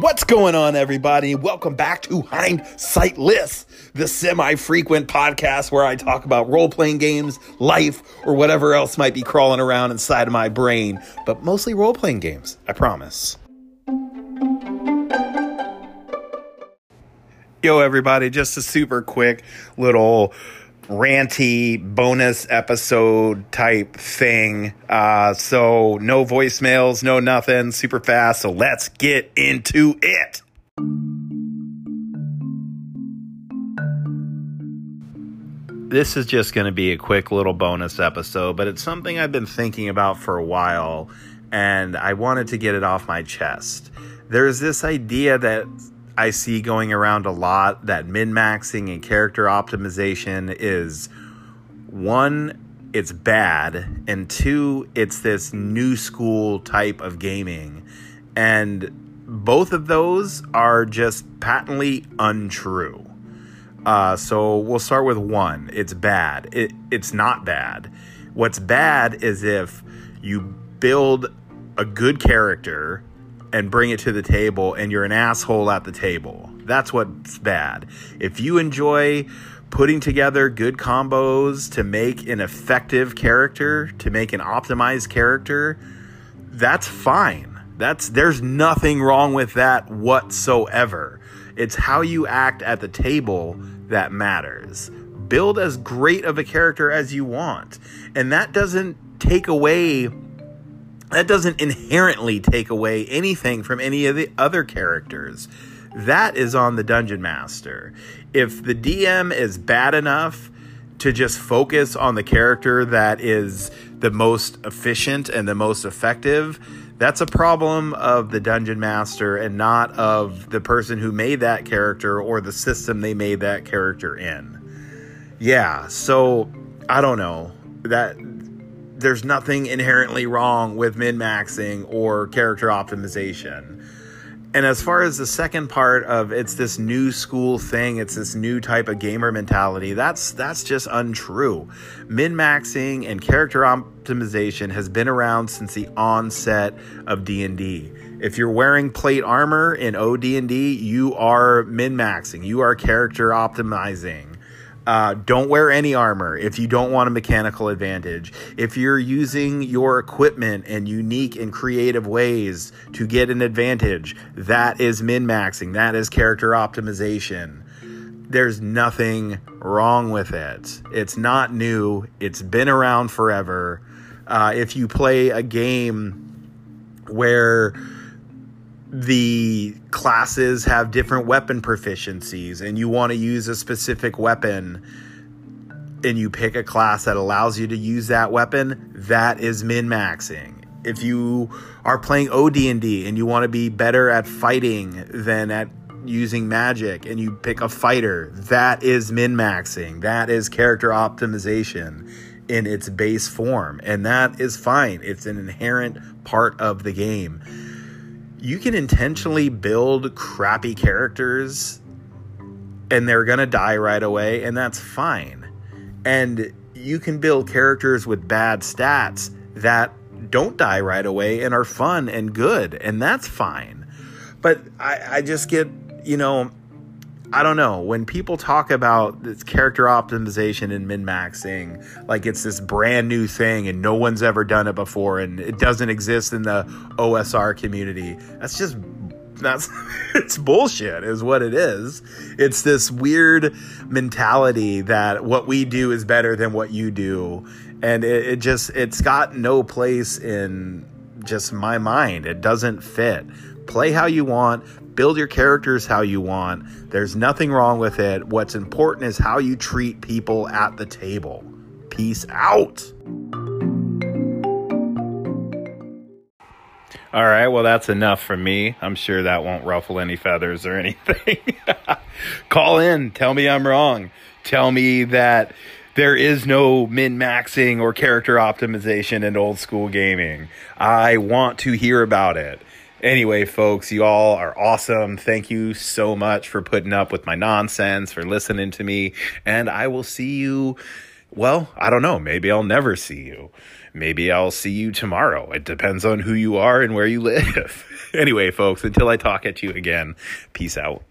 What's going on, everybody? Welcome back to Hindsightless, the semi frequent podcast where I talk about role playing games, life, or whatever else might be crawling around inside of my brain, but mostly role playing games, I promise. Yo, everybody, just a super quick little ranty bonus episode type thing. Uh, so no voicemails, no nothing, super fast. So let's get into it. This is just going to be a quick little bonus episode, but it's something I've been thinking about for a while and I wanted to get it off my chest. There's this idea that I see going around a lot that min maxing and character optimization is one, it's bad, and two, it's this new school type of gaming. And both of those are just patently untrue. Uh, so we'll start with one. It's bad. It, it's not bad. What's bad is if you build a good character and bring it to the table and you're an asshole at the table. That's what's bad. If you enjoy putting together good combos to make an effective character, to make an optimized character, that's fine. That's there's nothing wrong with that whatsoever. It's how you act at the table that matters. Build as great of a character as you want. And that doesn't take away that doesn't inherently take away anything from any of the other characters. That is on the dungeon master. If the DM is bad enough to just focus on the character that is the most efficient and the most effective, that's a problem of the dungeon master and not of the person who made that character or the system they made that character in. Yeah, so I don't know. That there's nothing inherently wrong with min maxing or character optimization. And as far as the second part of it's this new school thing, it's this new type of gamer mentality. That's that's just untrue. Min maxing and character optimization has been around since the onset of D&D. If you're wearing plate armor in OD&D, you are min maxing. You are character optimizing. Uh, don't wear any armor if you don't want a mechanical advantage. If you're using your equipment in unique and creative ways to get an advantage, that is min maxing. That is character optimization. There's nothing wrong with it. It's not new, it's been around forever. Uh, if you play a game where the classes have different weapon proficiencies and you want to use a specific weapon and you pick a class that allows you to use that weapon that is min-maxing. If you are playing OD&D and you want to be better at fighting than at using magic and you pick a fighter that is min-maxing. That is character optimization in its base form and that is fine. It's an inherent part of the game you can intentionally build crappy characters and they're going to die right away, and that's fine. And you can build characters with bad stats that don't die right away and are fun and good, and that's fine. But I, I just get, you know, I don't know. When people talk about this character optimization and min maxing, like it's this brand new thing and no one's ever done it before and it doesn't exist in the OSR community, that's just that's it's bullshit is what it is. It's this weird mentality that what we do is better than what you do. And it, it, just it's got no place in just my mind. It doesn't fit play how you want build your characters how you want. There's nothing wrong with it. What's important is how you treat people at the table. Peace out. All right, well, that's enough for me. I'm sure that won't ruffle any feathers or anything. Call in, tell me I'm wrong. Tell me that there is no min maxing or character optimization in old school gaming. I want to hear about it. Anyway, folks, you all are awesome. Thank you so much for putting up with my nonsense, for listening to me, and I will see you well, I don't know. Maybe I'll never see you. Maybe I'll see you tomorrow. It depends on who you are and where you live. anyway, folks, until I talk at you again, peace out.